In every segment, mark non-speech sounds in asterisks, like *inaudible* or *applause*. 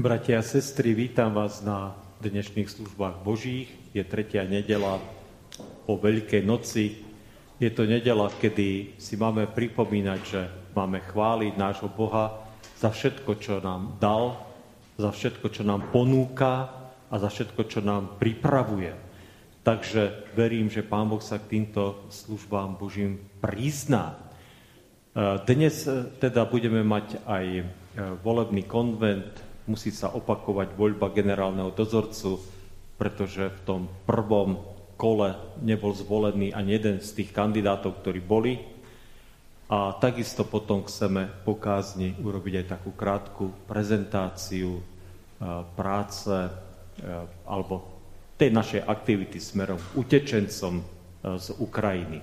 Bratia a sestry, vítam vás na dnešných službách Božích. Je tretia nedela po Veľkej noci. Je to nedela, kedy si máme pripomínať, že máme chváliť nášho Boha za všetko, čo nám dal, za všetko, čo nám ponúka a za všetko, čo nám pripravuje. Takže verím, že Pán Boh sa k týmto službám Božím prizná. E, dnes e, teda budeme mať aj e, volebný konvent musí sa opakovať voľba generálneho dozorcu, pretože v tom prvom kole nebol zvolený ani jeden z tých kandidátov, ktorí boli. A takisto potom chceme po kázni urobiť aj takú krátku prezentáciu e, práce e, alebo tej našej aktivity smerom utečencom e, z Ukrajiny.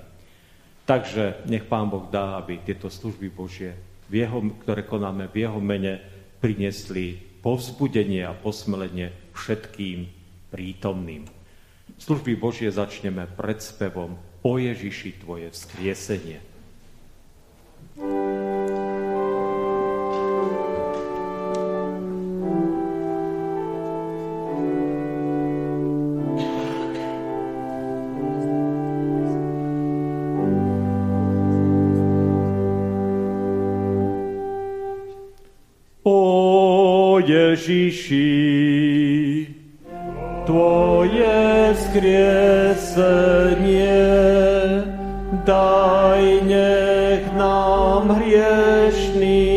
Takže nech Pán Boh dá, aby tieto služby Božie, v jeho, ktoré konáme v Jeho mene, priniesli povzbudenie a posmelenie všetkým prítomným. Služby Božie začneme pred spevom O Ježiši Tvoje vzkriesenie. Ježiši, Tvoje skriesenie daj nech nám hriešný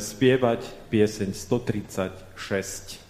spievať pieseň 136.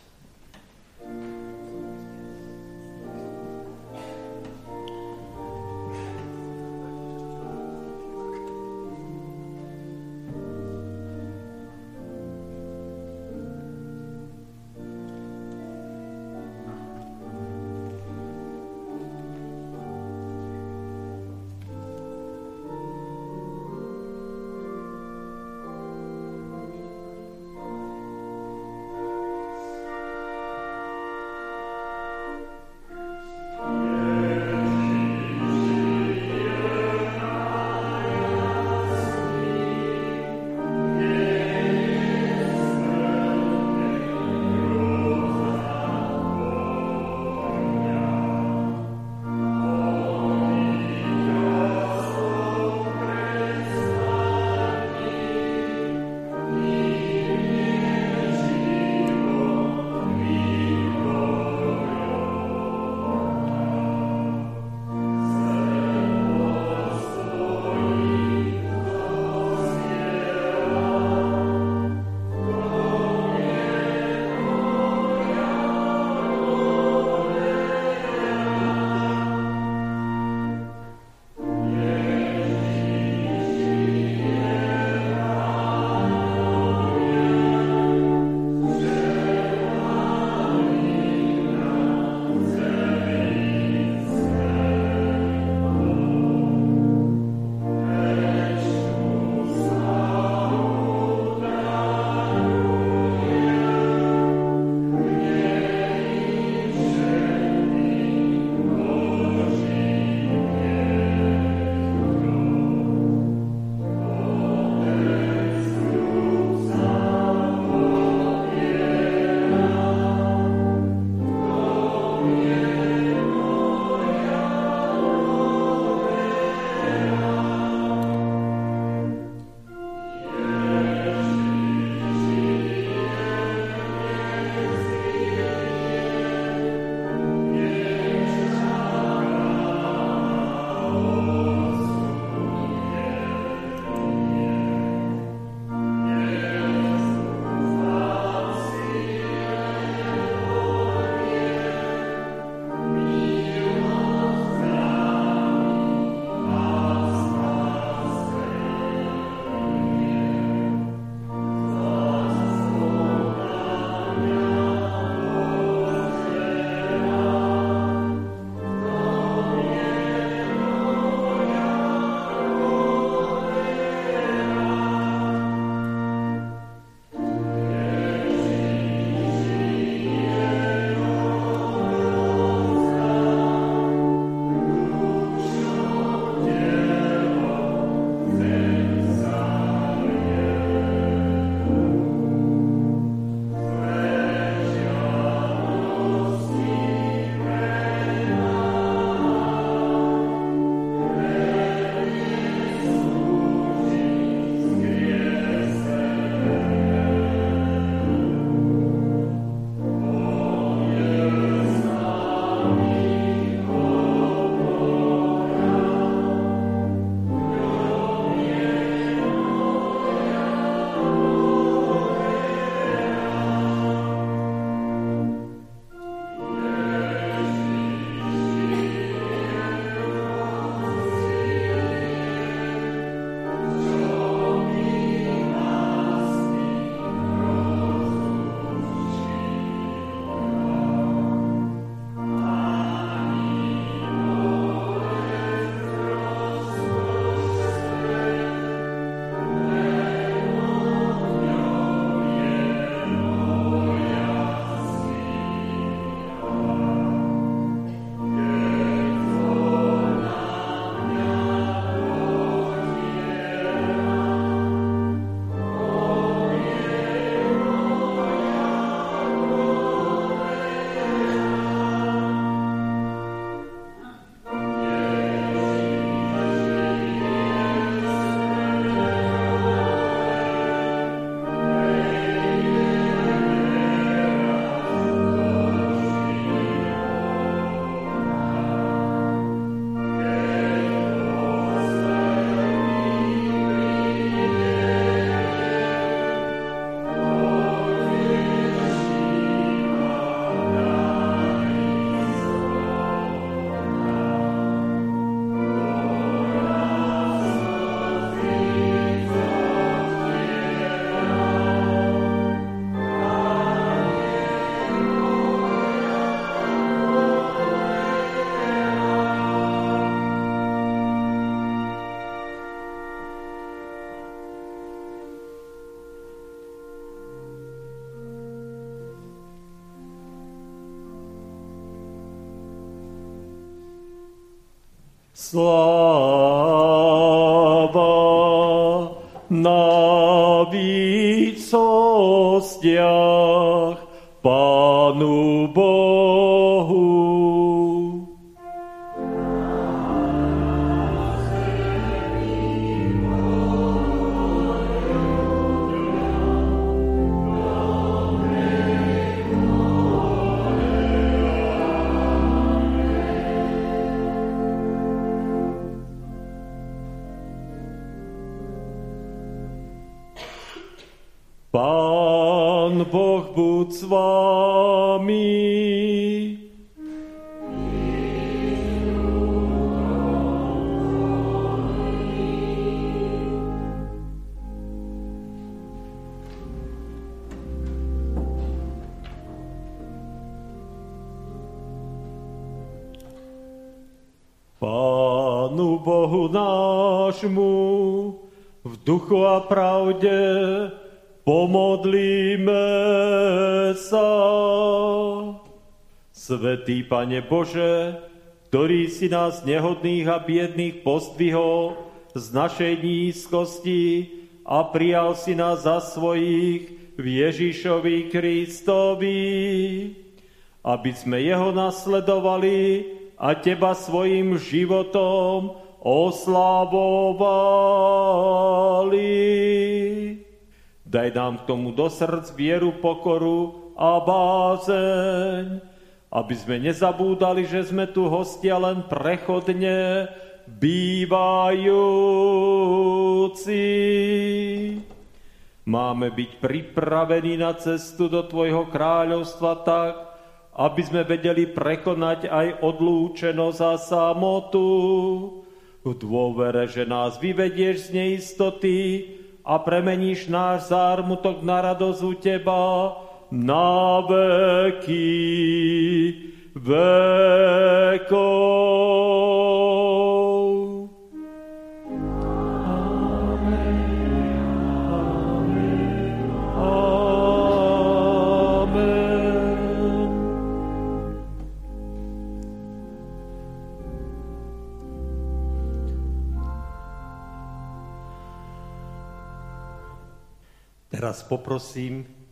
Sláva Boh buď s vami. Pánu Bohu nášmu v duchu a Svetý Pane Bože, ktorý si nás nehodných a biedných postvihol z našej nízkosti a prijal si nás za svojich v Ježišovi Kristovi, aby sme Jeho nasledovali a Teba svojim životom oslavovali. Daj nám k tomu do srdc vieru, pokoru a bázeň, aby sme nezabúdali, že sme tu hostia len prechodne bývajúci. Máme byť pripravení na cestu do Tvojho kráľovstva tak, aby sme vedeli prekonať aj odlúčenosť a samotu. V dôvere, že nás vyvedieš z neistoty, a premeníš náš zármutok na radosť u Teba na veky vekov. Teraz poprosím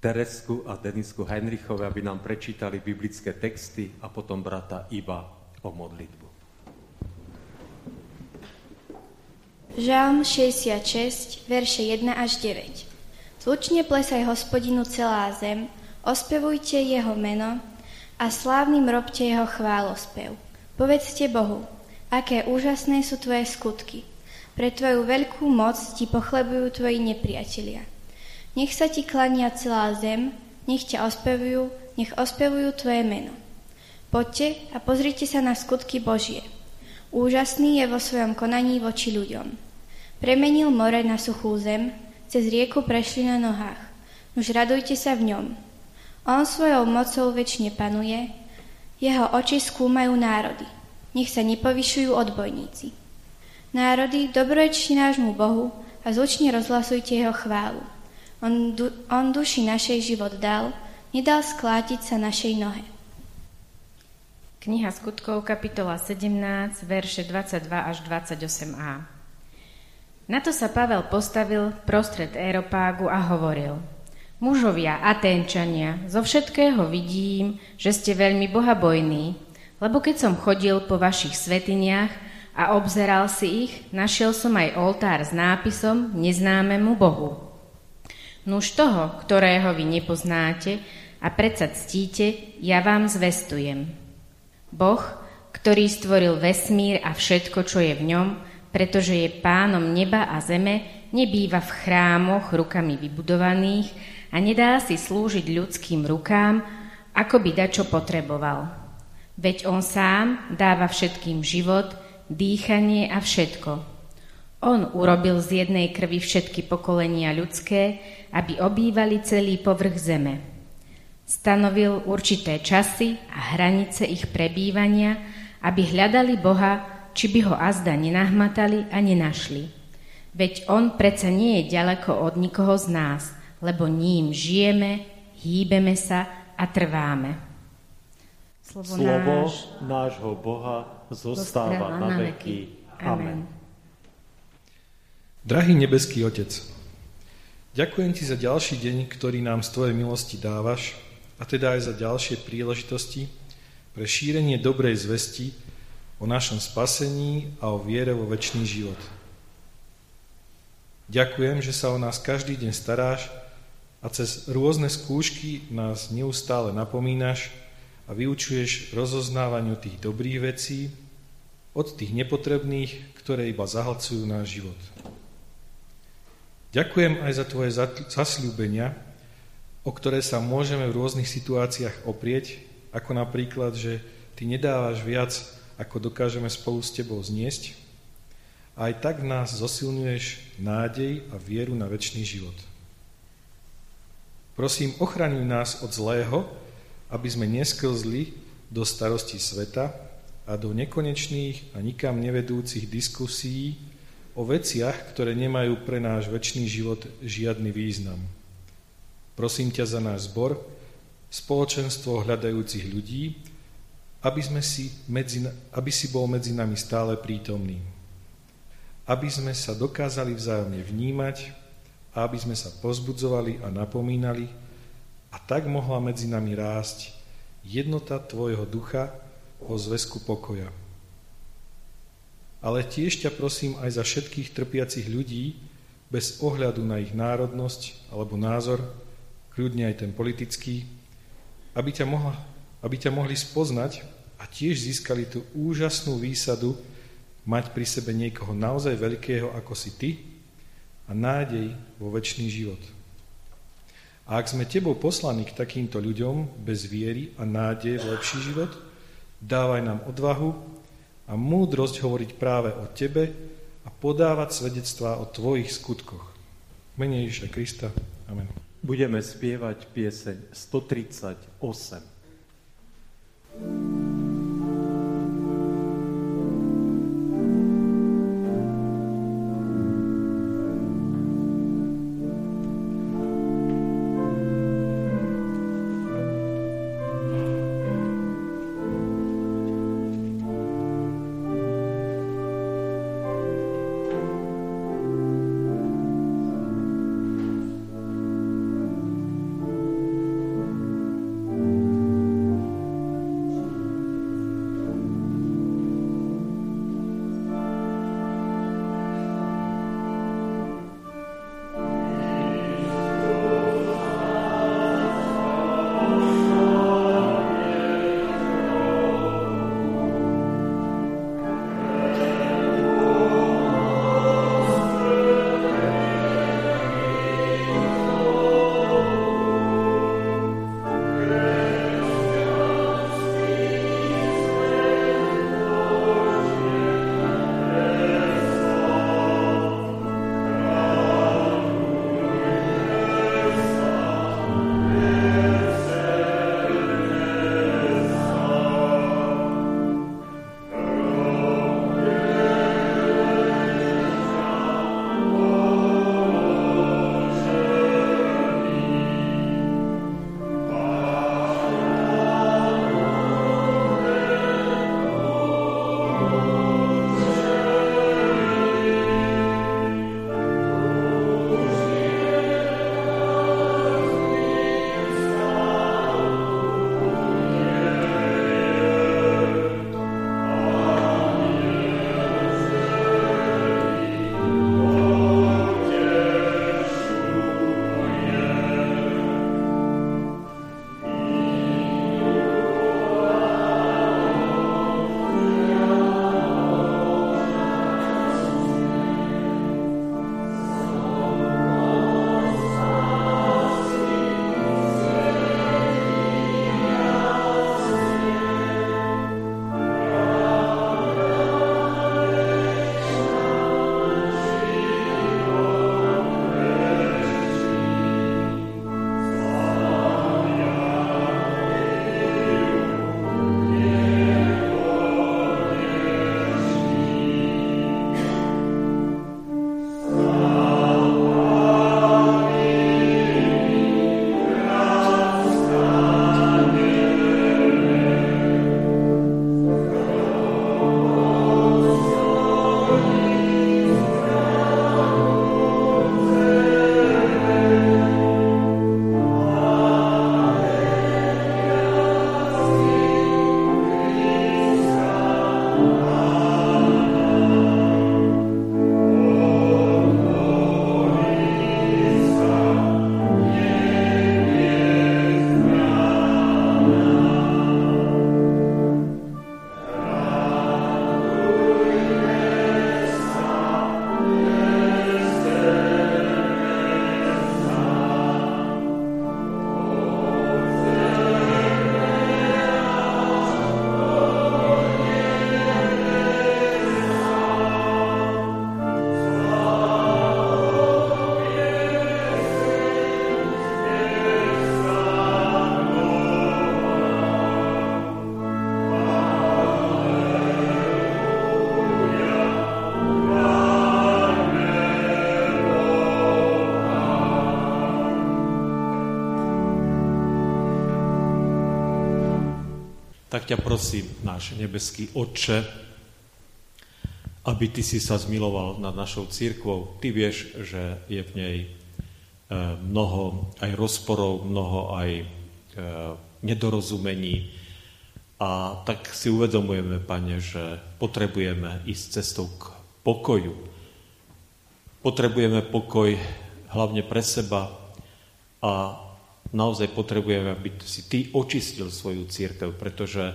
Teresku a Denisku Heinrichove, aby nám prečítali biblické texty a potom brata Iba o modlitbu. Žalm 66, verše 1 až 9. Zvučne plesaj hospodinu celá zem, ospevujte jeho meno a slávnym robte jeho chválospev. Povedzte Bohu, aké úžasné sú tvoje skutky. Pre tvoju veľkú moc ti pochlebujú tvoji nepriatelia. Nech sa ti klania celá zem, nech ťa ospevujú, nech ospevujú tvoje meno. Poďte a pozrite sa na skutky Božie. Úžasný je vo svojom konaní voči ľuďom. Premenil more na suchú zem, cez rieku prešli na nohách. Už radujte sa v ňom. On svojou mocou väčšine panuje, jeho oči skúmajú národy. Nech sa nepovyšujú odbojníci. Národy, dobrojčte nášmu Bohu a zvučne rozhlasujte jeho chválu. On, du, on duši našej život dal, nedal sklátiť sa našej nohe. Kniha skutkov, kapitola 17, verše 22 až 28a. Na to sa Pavel postavil prostred Aeropágu a hovoril Mužovia, Aténčania, zo všetkého vidím, že ste veľmi bohabojní, lebo keď som chodil po vašich svetiniach a obzeral si ich, našiel som aj oltár s nápisom Neznámemu Bohu. Nuž toho, ktorého vy nepoznáte a predsa ctíte, ja vám zvestujem. Boh, ktorý stvoril vesmír a všetko, čo je v ňom, pretože je pánom neba a zeme, nebýva v chrámoch rukami vybudovaných a nedá si slúžiť ľudským rukám, ako by dačo potreboval. Veď on sám dáva všetkým život, dýchanie a všetko. On urobil z jednej krvi všetky pokolenia ľudské, aby obývali celý povrch zeme. Stanovil určité časy a hranice ich prebývania, aby hľadali Boha, či by ho azda nenahmatali a nenašli. Veď on predsa nie je ďaleko od nikoho z nás, lebo ním žijeme, hýbeme sa a trváme. Slovo, Slovo náš... nášho Boha zostáva na veky. Amen. Drahý nebeský Otec, ďakujem Ti za ďalší deň, ktorý nám z Tvojej milosti dávaš, a teda aj za ďalšie príležitosti pre šírenie dobrej zvesti o našom spasení a o viere vo väčší život. Ďakujem, že sa o nás každý deň staráš a cez rôzne skúšky nás neustále napomínaš a vyučuješ rozoznávaniu tých dobrých vecí od tých nepotrebných, ktoré iba zahlcujú náš život. Ďakujem aj za tvoje zasľúbenia, o ktoré sa môžeme v rôznych situáciách oprieť, ako napríklad, že ty nedávaš viac, ako dokážeme spolu s tebou zniesť, aj tak nás zosilňuješ nádej a vieru na väčší život. Prosím, ochraňuj nás od zlého, aby sme nesklzli do starosti sveta a do nekonečných a nikam nevedúcich diskusí o veciach, ktoré nemajú pre náš väčší život žiadny význam. Prosím ťa za náš zbor, spoločenstvo hľadajúcich ľudí, aby, sme si, medzi, aby si bol medzi nami stále prítomný. Aby sme sa dokázali vzájomne vnímať a aby sme sa pozbudzovali a napomínali a tak mohla medzi nami rásť jednota Tvojho ducha o zväzku pokoja ale tiež ťa prosím aj za všetkých trpiacich ľudí, bez ohľadu na ich národnosť alebo názor, kľudne aj ten politický, aby ťa, mohla, aby ťa mohli spoznať a tiež získali tú úžasnú výsadu mať pri sebe niekoho naozaj veľkého ako si ty a nádej vo väčší život. A ak sme tebou poslaní k takýmto ľuďom bez viery a nádeje v lepší život, dávaj nám odvahu a múdrosť hovoriť práve o tebe a podávať svedectvá o tvojich skutkoch. Mene Ježiša Krista. Amen. Budeme spievať pieseň 138. tak ťa prosím, náš nebeský Otče, aby Ty si sa zmiloval nad našou církvou. Ty vieš, že je v nej e, mnoho aj rozporov, mnoho aj e, nedorozumení. A tak si uvedomujeme, Pane, že potrebujeme ísť cestou k pokoju. Potrebujeme pokoj hlavne pre seba a naozaj potrebujeme, aby si ty očistil svoju církev, pretože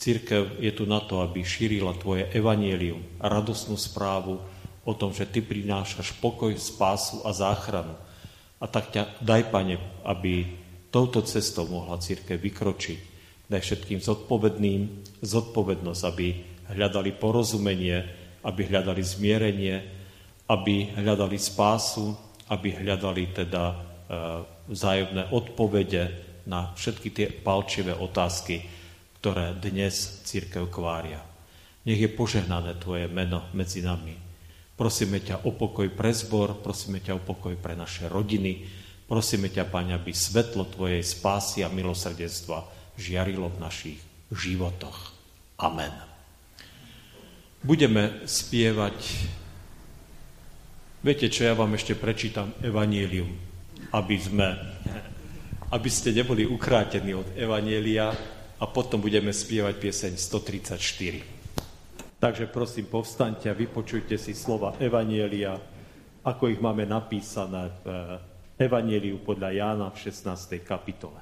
církev je tu na to, aby šírila tvoje evanielium, radosnú správu o tom, že ty prinášaš pokoj, spásu a záchranu. A tak ťa daj, Pane, aby touto cestou mohla církev vykročiť. Daj všetkým zodpovedným zodpovednosť, aby hľadali porozumenie, aby hľadali zmierenie, aby hľadali spásu, aby hľadali teda vzájomné odpovede na všetky tie palčivé otázky, ktoré dnes církev kvária. Nech je požehnané Tvoje meno medzi nami. Prosíme ťa o pokoj pre zbor, prosíme ťa o pokoj pre naše rodiny, prosíme ťa, Pane, aby svetlo Tvojej spásy a milosrdenstva žiarilo v našich životoch. Amen. Budeme spievať Viete čo, ja vám ešte prečítam Evangelium aby, sme, aby ste neboli ukrátení od Evanielia a potom budeme spievať pieseň 134. Takže prosím, povstaňte a vypočujte si slova Evanielia, ako ich máme napísané v Evanieliu podľa Jána v 16. kapitole.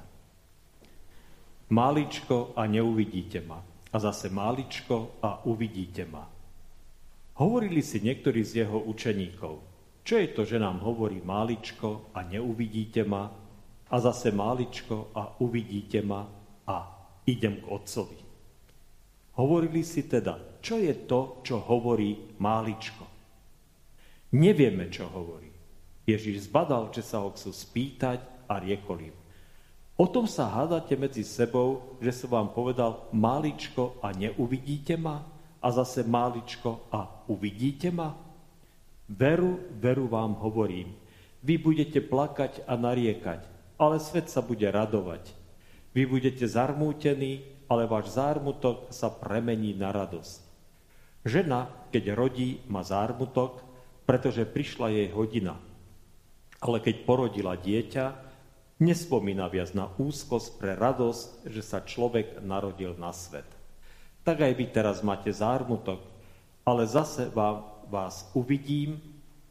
Máličko a neuvidíte ma. A zase máličko a uvidíte ma. Hovorili si niektorí z jeho učeníkov – čo je to, že nám hovorí máličko a neuvidíte ma a zase máličko a uvidíte ma a idem k otcovi. Hovorili si teda, čo je to, čo hovorí máličko. Nevieme, čo hovorí. Ježiš zbadal, že sa ho chcú spýtať a riekol im. O tom sa hádate medzi sebou, že som vám povedal máličko a neuvidíte ma a zase máličko a uvidíte ma? Veru, veru vám hovorím, vy budete plakať a nariekať, ale svet sa bude radovať. Vy budete zarmútení, ale váš zármutok sa premení na radosť. Žena, keď rodí, má zármutok, pretože prišla jej hodina. Ale keď porodila dieťa, nespomína viac na úzkosť pre radosť, že sa človek narodil na svet. Tak aj vy teraz máte zármutok, ale zase vám vás uvidím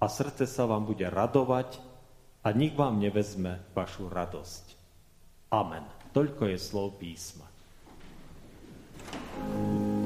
a srdce sa vám bude radovať a nik vám nevezme vašu radosť. Amen. Toľko je slov písma. thank you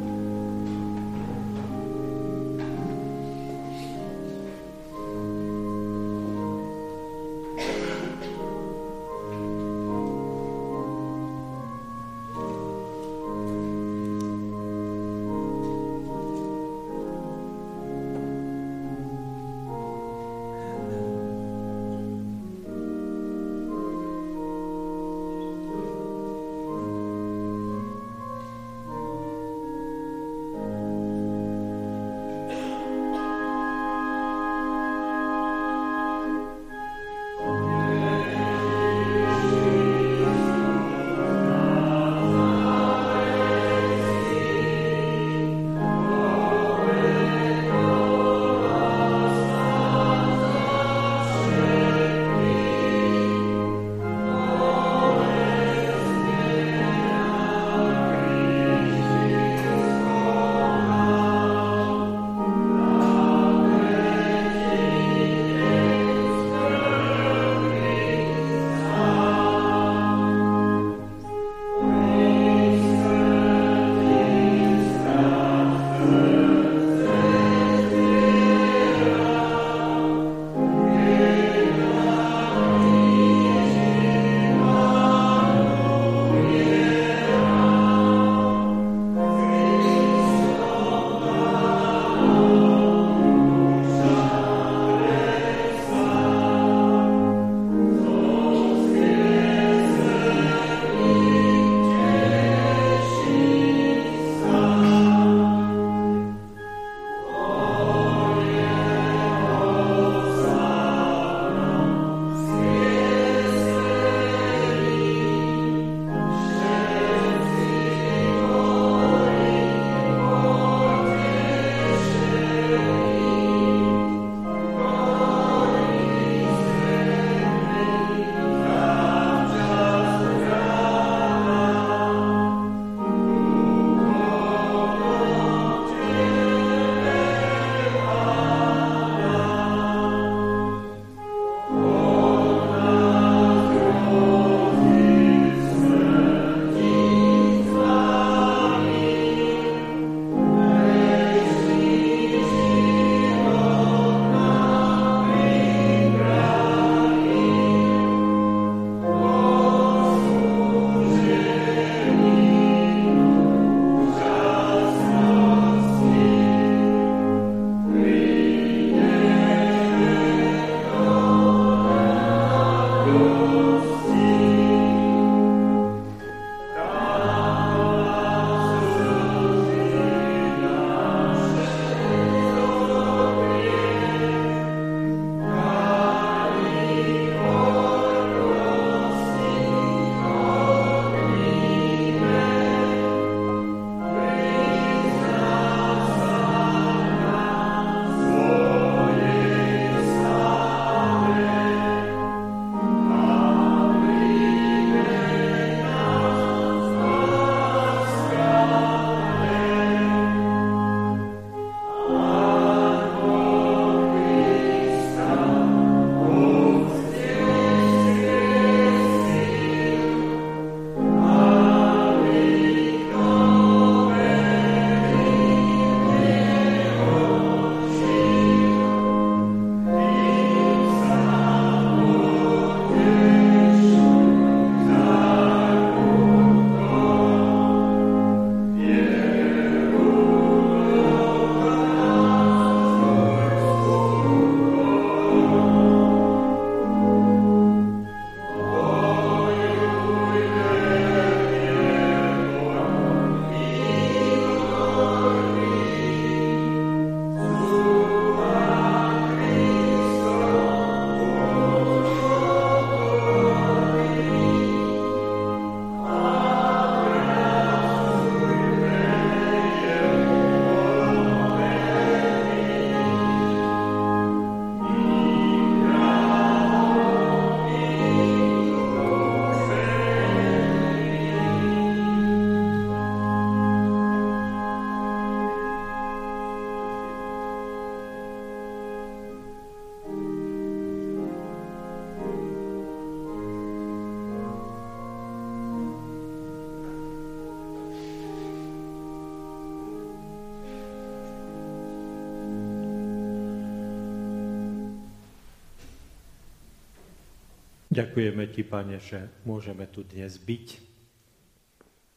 Ďakujeme Ti, Pane, že môžeme tu dnes byť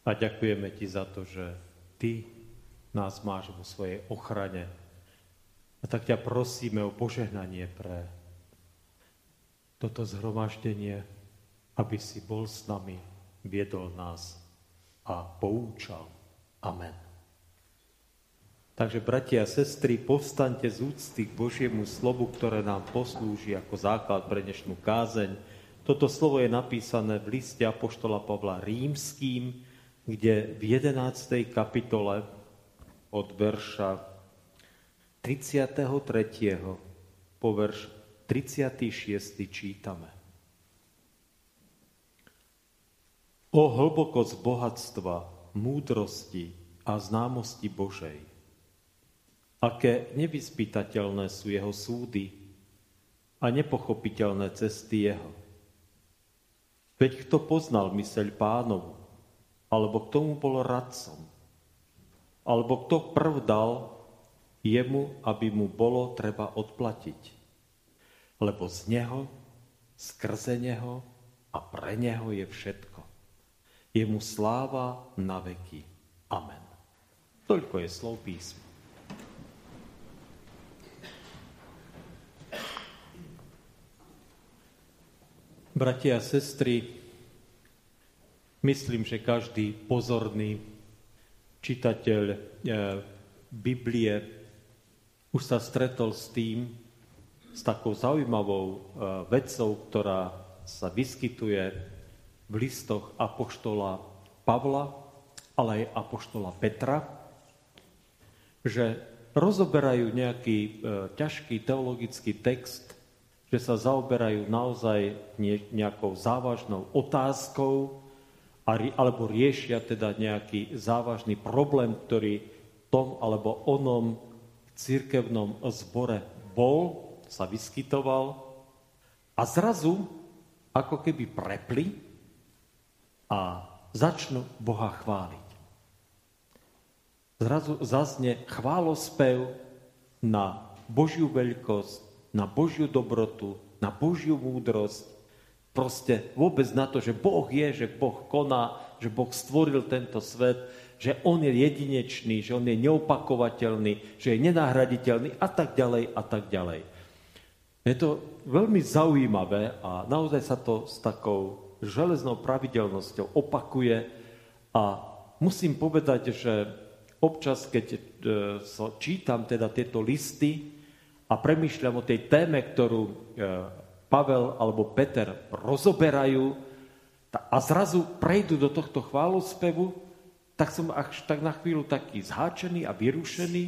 a ďakujeme Ti za to, že Ty nás máš vo svojej ochrane. A tak ťa prosíme o požehnanie pre toto zhromaždenie, aby si bol s nami, viedol nás a poučal. Amen. Takže, bratia a sestry, povstaňte z úcty k Božiemu slovu, ktoré nám poslúži ako základ pre dnešnú kázeň. Toto slovo je napísané v liste Apoštola Pavla Rímským, kde v 11. kapitole od verša 33. po verš 36. čítame. O hlbokosť bohatstva, múdrosti a známosti Božej. Aké nevyspytateľné sú jeho súdy a nepochopiteľné cesty jeho Veď kto poznal myseľ pánovu, alebo k tomu bol radcom, alebo kto prv dal jemu, aby mu bolo treba odplatiť. Lebo z neho, skrze neho a pre neho je všetko. Je mu sláva na veky. Amen. Toľko je slov písma. Bratia a sestry, myslím, že každý pozorný čitateľ e, Biblie už sa stretol s tým, s takou zaujímavou e, vecou, ktorá sa vyskytuje v listoch Apoštola Pavla, ale aj Apoštola Petra, že rozoberajú nejaký e, ťažký teologický text že sa zaoberajú naozaj nejakou závažnou otázkou alebo riešia teda nejaký závažný problém, ktorý tom alebo onom církevnom zbore bol, sa vyskytoval a zrazu ako keby prepli a začnú Boha chváliť. Zrazu zazne chválospev na Božiu veľkosť, na Božiu dobrotu, na Božiu múdrosť, proste vôbec na to, že Boh je, že Boh koná, že Boh stvoril tento svet, že On je jedinečný, že On je neopakovateľný, že je nenahraditeľný a tak ďalej a tak ďalej. Je to veľmi zaujímavé a naozaj sa to s takou železnou pravidelnosťou opakuje a musím povedať, že občas, keď e, čítam teda tieto listy, a premýšľam o tej téme, ktorú e, Pavel alebo Peter rozoberajú a zrazu prejdú do tohto chválospevu, tak som až tak na chvíľu taký zháčený a vyrušený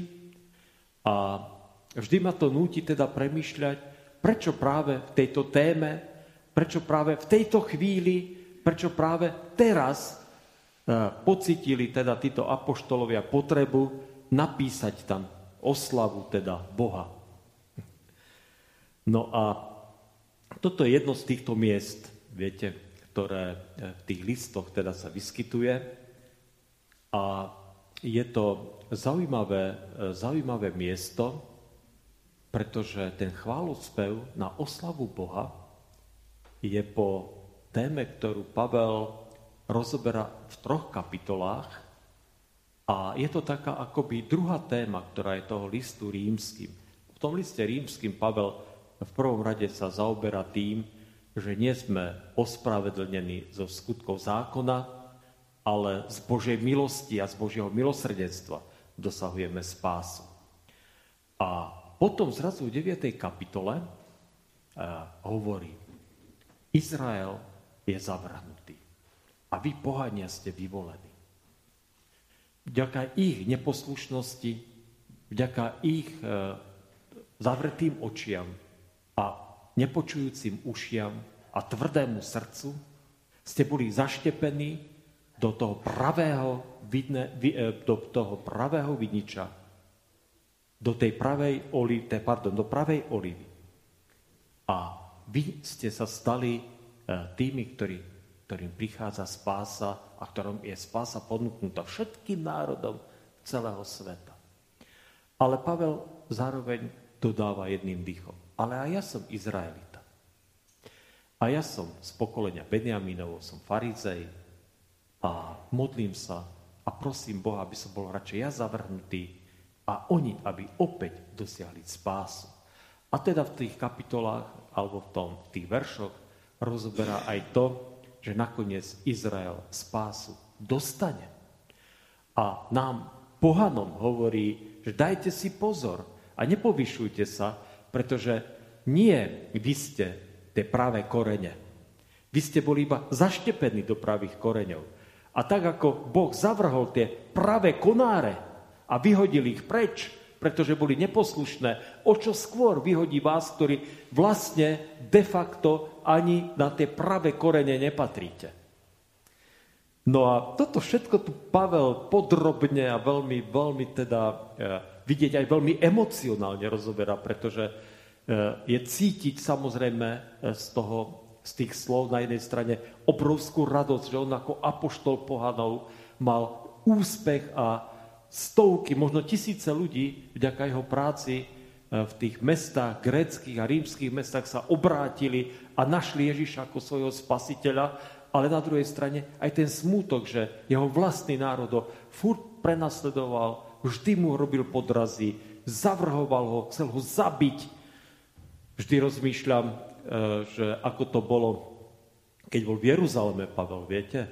a vždy ma to núti teda premýšľať, prečo práve v tejto téme, prečo práve v tejto chvíli, prečo práve teraz e, pocitili teda títo apoštolovia potrebu napísať tam oslavu teda Boha. No a toto je jedno z týchto miest, viete, ktoré eh, v tých listoch teda sa vyskytuje. A je to zaujímavé, eh, zaujímavé miesto, pretože ten chválospev na oslavu Boha je po téme, ktorú Pavel rozoberá v troch kapitolách a je to taká akoby druhá téma, ktorá je toho listu rímským. V tom liste rímským Pavel v prvom rade sa zaoberá tým, že nie sme ospravedlnení zo skutkov zákona, ale z Božej milosti a z Božieho milosrdenstva dosahujeme spásu. A potom zrazu v 9. kapitole uh, hovorí, Izrael je zavrhnutý a vy, pohania, ste vyvolení. Vďaka ich neposlušnosti, vďaka ich uh, zavretým očiam, a nepočujúcim ušiam a tvrdému srdcu ste boli zaštepení do toho pravého, vidne, e, do toho pravého vidniča, do tej pravej olivy, pardon, do pravej olivy. A vy ste sa stali e, tými, ktorí, ktorým prichádza spása a ktorom je spása podnúknutá všetkým národom celého sveta. Ale Pavel zároveň dodáva jedným dýchom ale aj ja som Izraelita. A ja som z pokolenia Benjaminovo, som farizej a modlím sa a prosím Boha, aby som bol radšej ja zavrhnutý a oni, aby opäť dosiahli spásu. A teda v tých kapitolách, alebo v, tom, v tých veršoch, rozoberá aj to, že nakoniec Izrael spásu dostane. A nám, pohanom, hovorí, že dajte si pozor a nepovyšujte sa, pretože nie vy ste tie pravé korene. Vy ste boli iba zaštepení do pravých koreňov. A tak ako Boh zavrhol tie pravé konáre a vyhodil ich preč, pretože boli neposlušné, o čo skôr vyhodí vás, ktorí vlastne de facto ani na tie pravé korene nepatríte. No a toto všetko tu Pavel podrobne a veľmi, veľmi teda e, vidieť aj veľmi emocionálne rozoberá, pretože E, je cítiť samozrejme e, z toho, z tých slov na jednej strane obrovskú radosť, že on ako apoštol pohanov mal úspech a stovky, možno tisíce ľudí vďaka jeho práci e, v tých mestách, gréckých a rímskych mestách sa obrátili a našli Ježiša ako svojho spasiteľa, ale na druhej strane aj ten smútok, že jeho vlastný národ ho furt prenasledoval, vždy mu robil podrazy, zavrhoval ho, chcel ho zabiť, Vždy rozmýšľam, e, že ako to bolo, keď bol v Jeruzaleme Pavel, viete?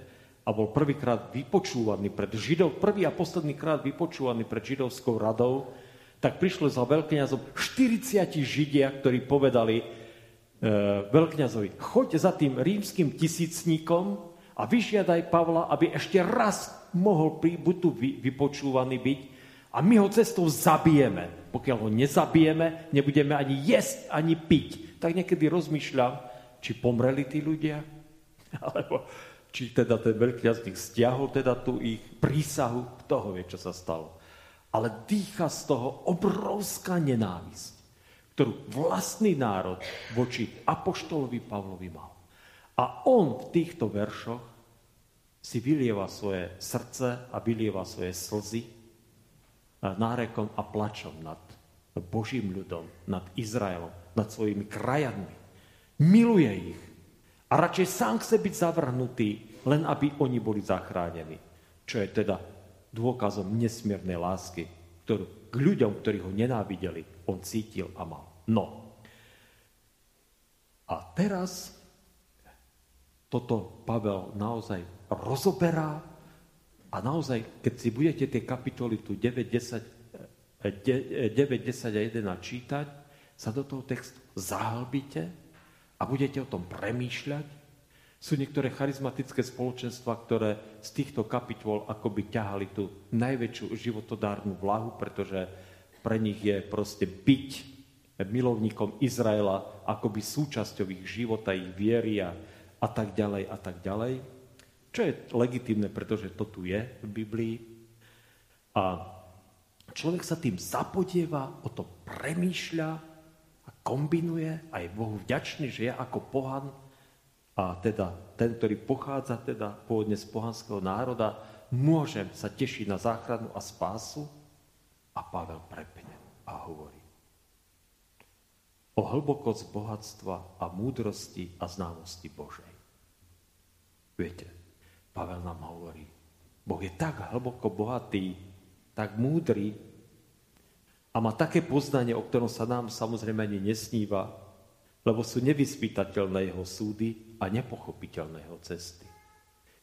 A bol prvýkrát vypočúvaný pred Židov, prvý a posledný krát vypočúvaný pred židovskou radou, tak prišlo za veľkňazom 40 Židia, ktorí povedali e, veľkňazovi, choď za tým rímským tisícníkom a vyžiadaj Pavla, aby ešte raz mohol buď tu vypočúvaný byť, a my ho cestou zabijeme. Pokiaľ ho nezabijeme, nebudeme ani jesť, ani piť. Tak niekedy rozmýšľam, či pomreli tí ľudia, *laughs* alebo či teda ten veľkňazník stiahol teda tú ich prísahu, kto ho vie, čo sa stalo. Ale dýcha z toho obrovská nenávisť, ktorú vlastný národ voči apoštolovi Pavlovi mal. A on v týchto veršoch si vylieva svoje srdce a vylieva svoje slzy nárekom a plačom nad Božím ľudom, nad Izraelom, nad svojimi krajanmi. Miluje ich. A radšej sám chce byť zavrhnutý, len aby oni boli zachránení. Čo je teda dôkazom nesmiernej lásky, ktorú k ľuďom, ktorí ho nenávideli, on cítil a mal. No. A teraz toto Pavel naozaj rozoberá a naozaj, keď si budete tie kapitoly tu 9, 10, 9, 10 a 11 čítať, sa do toho textu zahlbíte a budete o tom premýšľať. Sú niektoré charizmatické spoločenstva, ktoré z týchto kapitol akoby ťahali tú najväčšiu životodárnu vlahu, pretože pre nich je proste byť milovníkom Izraela akoby súčasťou ich života, ich viery a tak ďalej a tak ďalej. Čo je legitimné, pretože to tu je v Biblii. A človek sa tým zapodieva, o to premýšľa a kombinuje a je Bohu vďačný, že ja ako pohan a teda ten, ktorý pochádza teda pôvodne z pohanského národa, môžem sa tešiť na záchranu a spásu. A Pavel prepne a hovorí o hlbokosť bohatstva a múdrosti a známosti Božej. Viete, Pavel nám hovorí, Boh je tak hlboko bohatý, tak múdry a má také poznanie, o ktorom sa nám samozrejme ani nesníva, lebo sú nevyspytateľné jeho súdy a nepochopiteľné jeho cesty.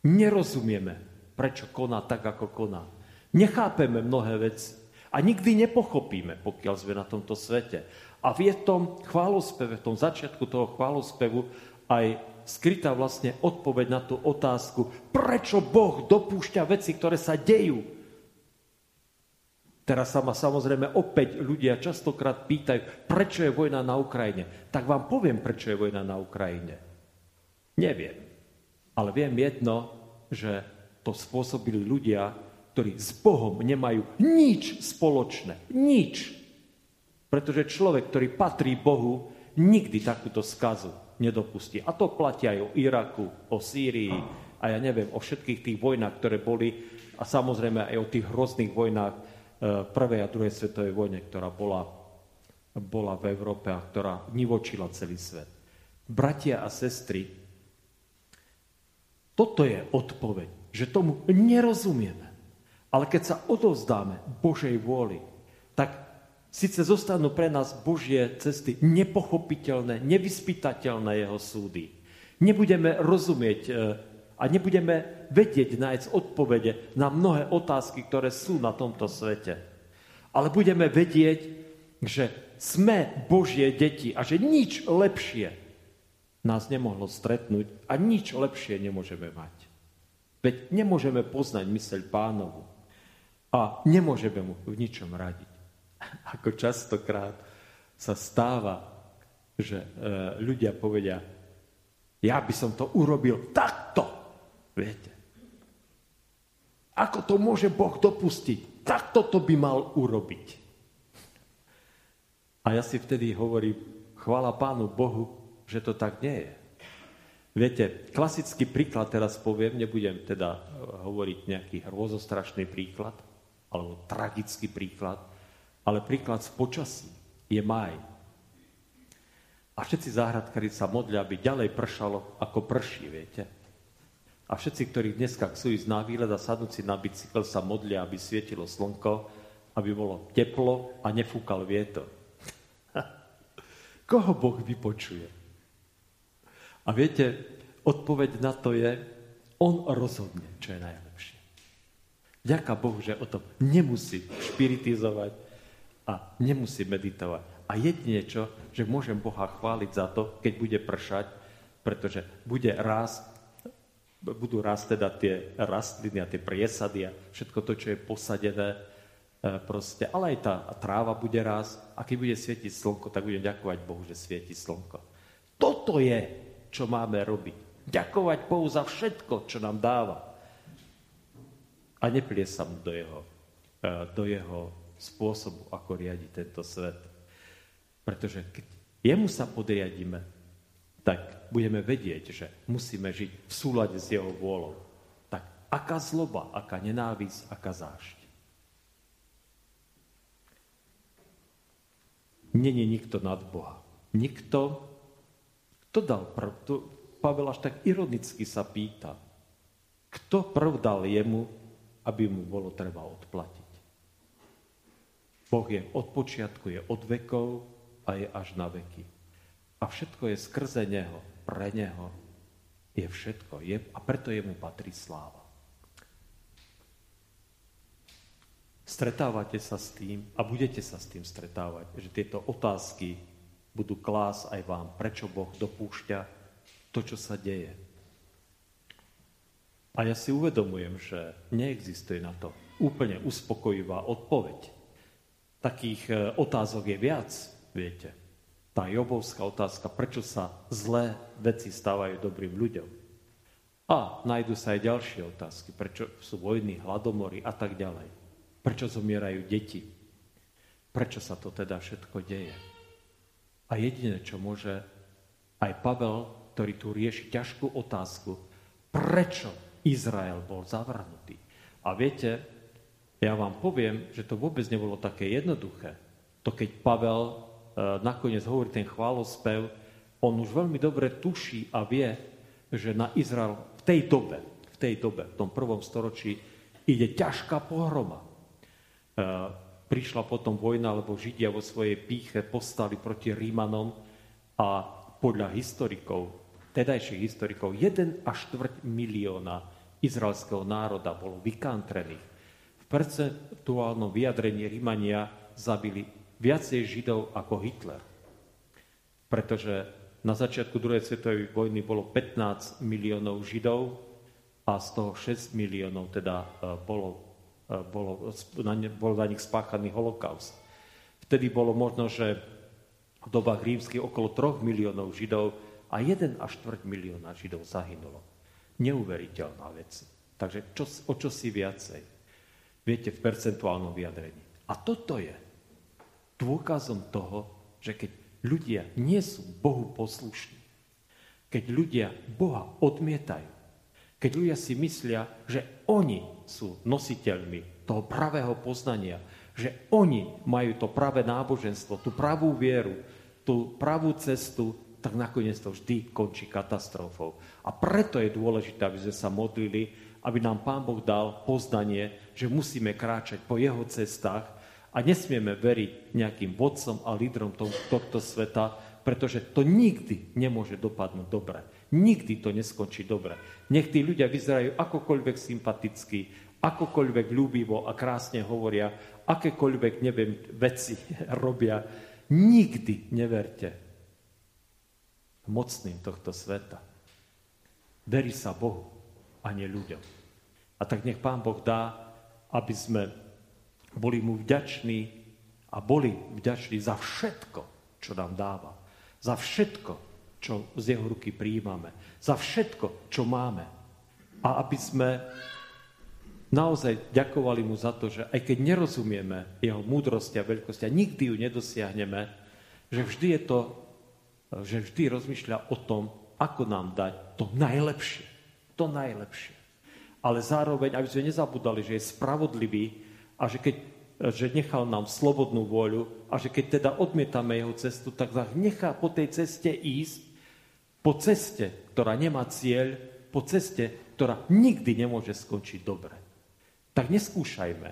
Nerozumieme, prečo koná tak, ako koná. Nechápeme mnohé veci a nikdy nepochopíme, pokiaľ sme na tomto svete. A v tom chválospeve, v tom začiatku toho chválospevu aj skrytá vlastne odpoveď na tú otázku, prečo Boh dopúšťa veci, ktoré sa dejú. Teraz sa ma samozrejme opäť ľudia častokrát pýtajú, prečo je vojna na Ukrajine. Tak vám poviem, prečo je vojna na Ukrajine. Neviem. Ale viem jedno, že to spôsobili ľudia, ktorí s Bohom nemajú nič spoločné. Nič. Pretože človek, ktorý patrí Bohu, nikdy takúto skazu nedopustí. A to platí aj o Iraku, o Sýrii a ja neviem, o všetkých tých vojnách, ktoré boli a samozrejme aj o tých hrozných vojnách e, prvej a druhej svetovej vojne, ktorá bola, bola v Európe a ktorá nivočila celý svet. Bratia a sestry, toto je odpoveď, že tomu nerozumieme. Ale keď sa odovzdáme Božej vôli, tak síce zostanú pre nás Božie cesty nepochopiteľné, nevyspytateľné jeho súdy. Nebudeme rozumieť e, a nebudeme vedieť nájsť odpovede na mnohé otázky, ktoré sú na tomto svete. Ale budeme vedieť, že sme Božie deti a že nič lepšie nás nemohlo stretnúť a nič lepšie nemôžeme mať. Veď nemôžeme poznať myseľ pánovu a nemôžeme mu v ničom radiť. Ako častokrát sa stáva, že e, ľudia povedia, ja by som to urobil takto. Viete. Ako to môže Boh dopustiť? Takto to by mal urobiť. A ja si vtedy hovorím, chvála Pánu Bohu, že to tak nie je. Viete, klasický príklad teraz poviem, nebudem teda e, hovoriť nejaký hrôzostrašný príklad, alebo tragický príklad, ale príklad z počasí je maj. A všetci záhradkári sa modlia, aby ďalej pršalo, ako prší, viete. A všetci, ktorí dneska chcú ísť na výlet a sadnúť si na bicykel, sa modlia, aby svietilo slnko, aby bolo teplo a nefúkal vietor. *laughs* Koho Boh vypočuje? A viete, odpoveď na to je, on rozhodne, čo je najlepšie. Ďaká Bohu, že o tom nemusí špiritizovať a nemusí meditovať. A jedine čo, že môžem Boha chváliť za to, keď bude pršať, pretože bude raz, budú raz teda tie rastliny a tie priesady a všetko to, čo je posadené, e, proste, ale aj tá tráva bude raz a keď bude svietiť slnko, tak budem ďakovať Bohu, že svieti slnko. Toto je, čo máme robiť. Ďakovať Bohu za všetko, čo nám dáva a nepliesam do jeho, e, do jeho spôsobu, ako riadi tento svet. Pretože keď jemu sa podriadíme, tak budeme vedieť, že musíme žiť v súlade s jeho vôľou. Tak aká zloba, aká nenávisť, aká zášť. Není nikto nad Boha. Nikto, kto dal prv, to Pavel až tak ironicky sa pýta, kto prv dal jemu aby mu bolo treba odplatiť. Boh je od počiatku, je od vekov a je až na veky. A všetko je skrze Neho, pre Neho. Je všetko. Je, a preto jemu patrí sláva. Stretávate sa s tým a budete sa s tým stretávať, že tieto otázky budú klás aj vám, prečo Boh dopúšťa to, čo sa deje. A ja si uvedomujem, že neexistuje na to úplne uspokojivá odpoveď. Takých e, otázok je viac, viete. Tá jobovská otázka, prečo sa zlé veci stávajú dobrým ľuďom. A nájdú sa aj ďalšie otázky, prečo sú vojny, hladomory a tak ďalej. Prečo zomierajú deti? Prečo sa to teda všetko deje? A jediné, čo môže aj Pavel, ktorý tu rieši ťažkú otázku, prečo Izrael bol zavrhnutý. A viete, ja vám poviem, že to vôbec nebolo také jednoduché. To keď Pavel e, nakoniec hovorí ten chválospev, on už veľmi dobre tuší a vie, že na Izrael v tej dobe, v tej dobe, v tom prvom storočí, ide ťažká pohroma. E, prišla potom vojna, lebo Židia vo svojej píche postali proti Rímanom a podľa historikov, tedajších historikov, 1 až 4 milióna izraelského národa bolo vykantrených. Percentuálnom vyjadrení Rímania zabili viacej Židov ako Hitler. Pretože na začiatku druhej svetovej vojny bolo 15 miliónov Židov a z toho 6 miliónov teda e, bolo, e, bolo, na ne, bol na nich spáchaný holokaust. Vtedy bolo možno, že v dobách rímskych okolo 3 miliónov Židov a 1 až 4 milióna Židov zahynulo. Neuveriteľná vec. Takže čo, o čo si viacej? Viete, v percentuálnom vyjadrení. A toto je dôkazom toho, že keď ľudia nie sú Bohu poslušní, keď ľudia Boha odmietajú, keď ľudia si myslia, že oni sú nositeľmi toho pravého poznania, že oni majú to pravé náboženstvo, tú pravú vieru, tú pravú cestu, tak nakoniec to vždy končí katastrofou. A preto je dôležité, aby sme sa modlili, aby nám Pán Boh dal poznanie, že musíme kráčať po jeho cestách a nesmieme veriť nejakým vodcom a lídrom tohto sveta, pretože to nikdy nemôže dopadnúť dobre. Nikdy to neskončí dobre. Nech tí ľudia vyzerajú akokoľvek sympaticky, akokoľvek ľúbivo a krásne hovoria, akékoľvek, neviem, veci *laughs* robia, nikdy neverte mocným tohto sveta. Verí sa Bohu a nie ľuďom. A tak nech Pán Boh dá, aby sme boli mu vďační a boli vďační za všetko, čo nám dáva. Za všetko, čo z jeho ruky prijímame. Za všetko, čo máme. A aby sme naozaj ďakovali mu za to, že aj keď nerozumieme jeho múdrosti a veľkosti a nikdy ju nedosiahneme, že vždy je to, že vždy rozmýšľa o tom, ako nám dať to najlepšie. To najlepšie. Ale zároveň, aby sme nezabudali, že je spravodlivý a že keď že nechal nám slobodnú voľu a že keď teda odmietame jeho cestu, tak nechá po tej ceste ísť, po ceste, ktorá nemá cieľ, po ceste, ktorá nikdy nemôže skončiť dobre tak neskúšajme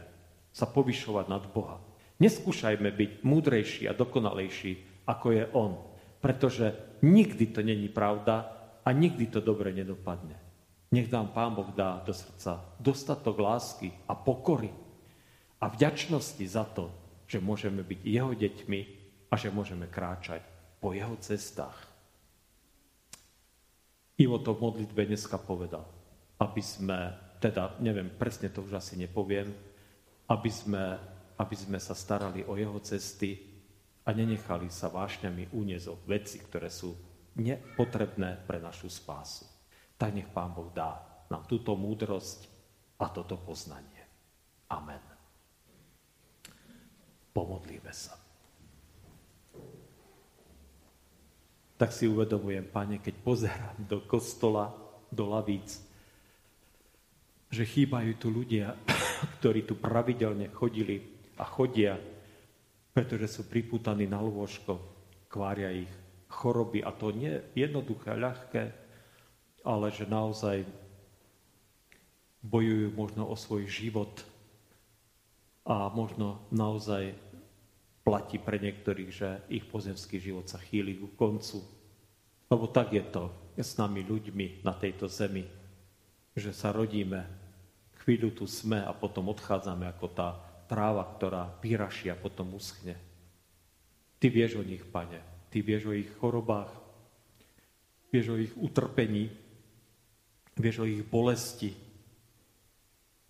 sa povyšovať nad Boha. Neskúšajme byť múdrejší a dokonalejší, ako je On. Pretože nikdy to není pravda a nikdy to dobre nedopadne. Nech nám Pán Boh dá do srdca dostatok lásky a pokory a vďačnosti za to, že môžeme byť Jeho deťmi a že môžeme kráčať po Jeho cestách. Ivo to v modlitbe dneska povedal, aby sme teda neviem, presne to už asi nepoviem, aby sme, aby sme sa starali o jeho cesty a nenechali sa vášňami uniesť veci, ktoré sú nepotrebné pre našu spásu. Tak nech Pán Boh dá nám túto múdrosť a toto poznanie. Amen. Pomodlíme sa. Tak si uvedomujem, Pane, keď pozerám do kostola, do lavíc, že chýbajú tu ľudia, *coughs* ktorí tu pravidelne chodili a chodia, pretože sú priputaní na lôžko, kvária ich choroby a to nie jednoduché, ľahké, ale že naozaj bojujú možno o svoj život a možno naozaj platí pre niektorých, že ich pozemský život sa chýli ku koncu. Lebo tak je to s nami ľuďmi na tejto zemi, že sa rodíme Chvíľu tu sme a potom odchádzame ako tá tráva, ktorá vyraší a potom uschne. Ty vieš o nich, pane. Ty vieš o ich chorobách, vieš o ich utrpení, vieš o ich bolesti.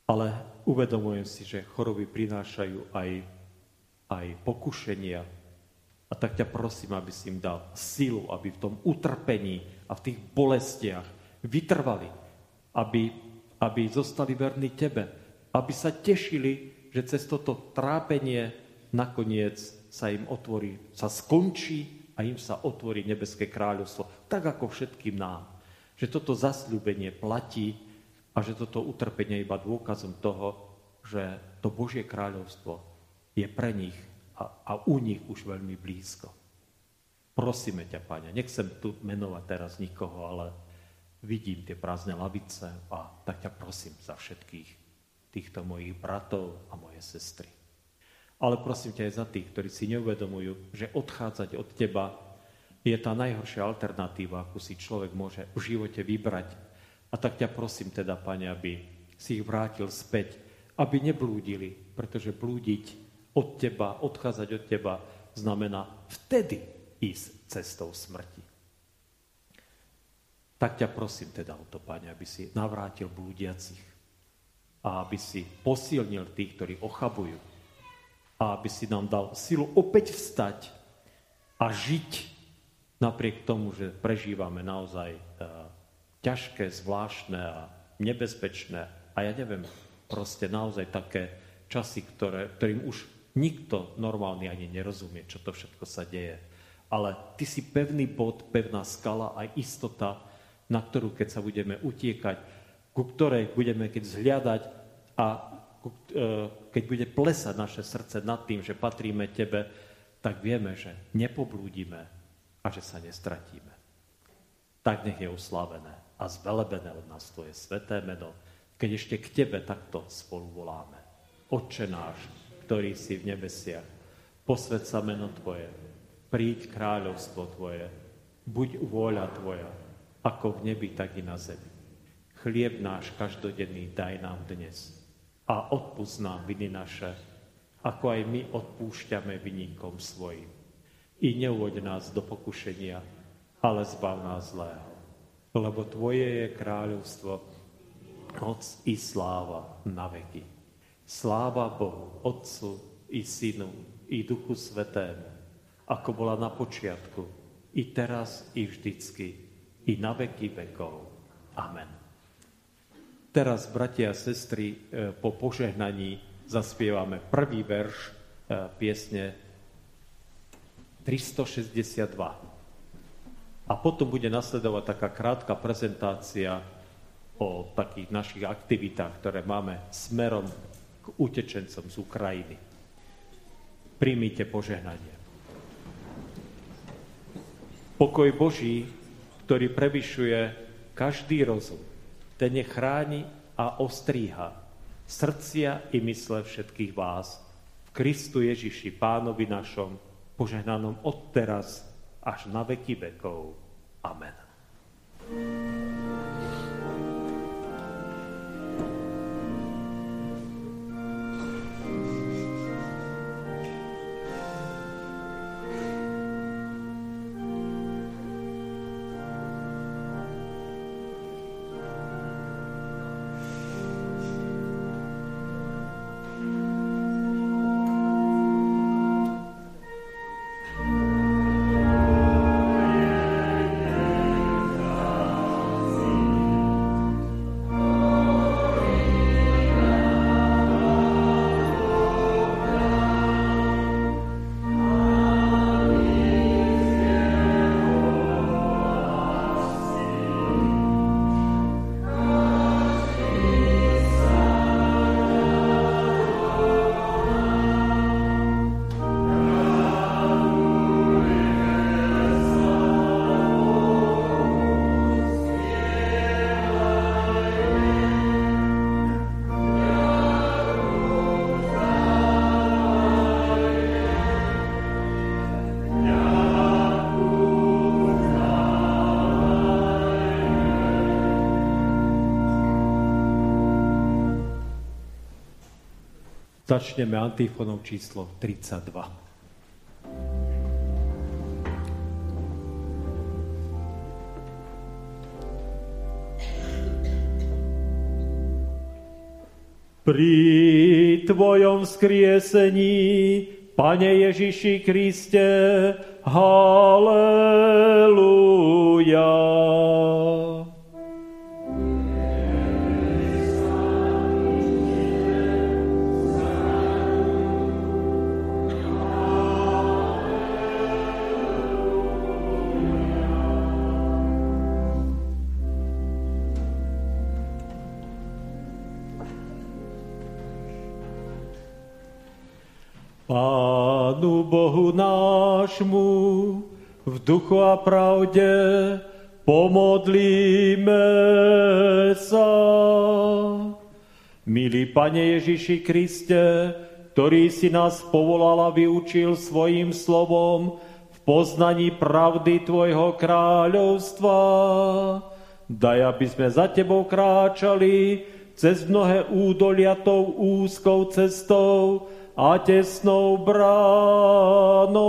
Ale uvedomujem si, že choroby prinášajú aj, aj pokušenia. A tak ťa prosím, aby si im dal silu, aby v tom utrpení a v tých bolestiach vytrvali, aby aby zostali verní Tebe, aby sa tešili, že cez toto trápenie nakoniec sa im otvorí, sa skončí a im sa otvorí nebeské kráľovstvo, tak ako všetkým nám. Že toto zasľúbenie platí a že toto utrpenie je iba dôkazom toho, že to Božie kráľovstvo je pre nich a, a u nich už veľmi blízko. Prosíme ťa, Pane, nechcem tu menovať teraz nikoho, ale vidím tie prázdne lavice a tak ťa prosím za všetkých týchto mojich bratov a moje sestry. Ale prosím ťa aj za tých, ktorí si neuvedomujú, že odchádzať od teba je tá najhoršia alternatíva, akú si človek môže v živote vybrať. A tak ťa prosím teda, Pane, aby si ich vrátil späť, aby neblúdili, pretože blúdiť od teba, odchádzať od teba, znamená vtedy ísť cestou smrti. Tak ťa prosím teda o to, Pane, aby si navrátil blúdiacich a aby si posilnil tých, ktorí ochabujú a aby si nám dal silu opäť vstať a žiť napriek tomu, že prežívame naozaj uh, ťažké, zvláštne a nebezpečné a ja neviem, proste naozaj také časy, ktoré, ktorým už nikto normálny ani nerozumie, čo to všetko sa deje. Ale ty si pevný bod, pevná skala aj istota, na ktorú keď sa budeme utiekať, ku ktorej budeme keď zhliadať a e, keď bude plesať naše srdce nad tým, že patríme Tebe, tak vieme, že nepoblúdime a že sa nestratíme. tak nech je uslavené a zvelebené od nás Tvoje sveté meno, keď ešte k Tebe takto spolu voláme. Otče náš, ktorý si v nebesiach, posved sa meno Tvoje, príď kráľovstvo Tvoje, buď vôľa Tvoja, ako v nebi, tak i na zemi. Chlieb náš každodenný daj nám dnes a odpust nám viny naše, ako aj my odpúšťame vyníkom svojim. I neuvoď nás do pokušenia, ale zbav nás zlého. Lebo Tvoje je kráľovstvo, moc i sláva na veky. Sláva Bohu, Otcu i Synu i Duchu Svetému, ako bola na počiatku, i teraz, i vždycky, i na veky vekov. Amen. Teraz, bratia a sestry, e, po požehnaní zaspievame prvý verš e, piesne 362. A potom bude nasledovať taká krátka prezentácia o takých našich aktivitách, ktoré máme smerom k utečencom z Ukrajiny. Príjmite požehnanie. Pokoj Boží, ktorý prevyšuje každý rozum, ten je chráni a ostríha srdcia i mysle všetkých vás v Kristu Ježiši, Pánovi našom, požehnanom odteraz až na veky vekov. Amen. Začneme antifonou číslo 32. Pri Tvojom skriesení, Pane Ježiši Kriste, haleluja. Bohu nášmu v duchu a pravde pomodlíme sa. Milý Pane Ježiši Kriste, ktorý si nás povolal a vyučil svojim slovom v poznaní pravdy Tvojho kráľovstva, daj, aby sme za Tebou kráčali cez mnohé údolia tou úzkou cestou, a tesnou bránou.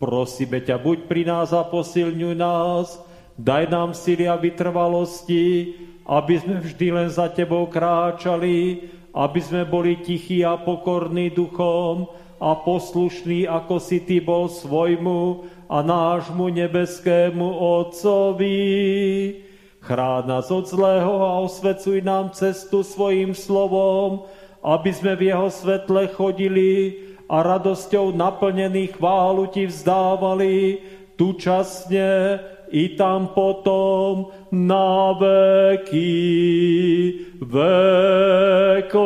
Prosíme ťa, buď pri nás a posilňuj nás, daj nám síly a vytrvalosti, aby sme vždy len za Tebou kráčali, aby sme boli tichí a pokorní duchom a poslušní, ako si Ty bol svojmu a nášmu nebeskému Otcovi. Chráň nás od zlého a osvecuj nám cestu svojim slovom, aby sme v jeho svetle chodili a radosťou naplnený chválu ti vzdávali, tu časne i tam potom na veky vekov.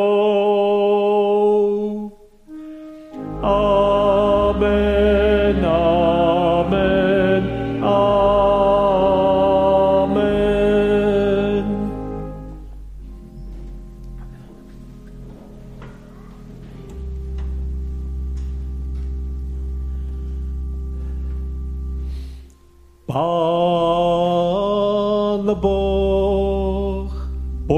Amen.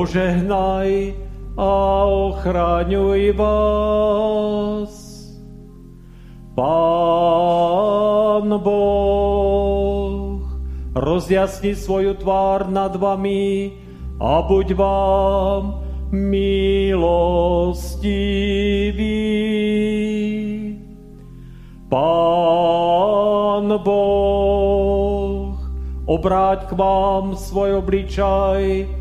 Požehnaj a ochraňuj vás. Pán Boh, rozjasni svoju tvár nad vami a buď vám milostivý. Pán Boh, obráť k vám svoj obličaj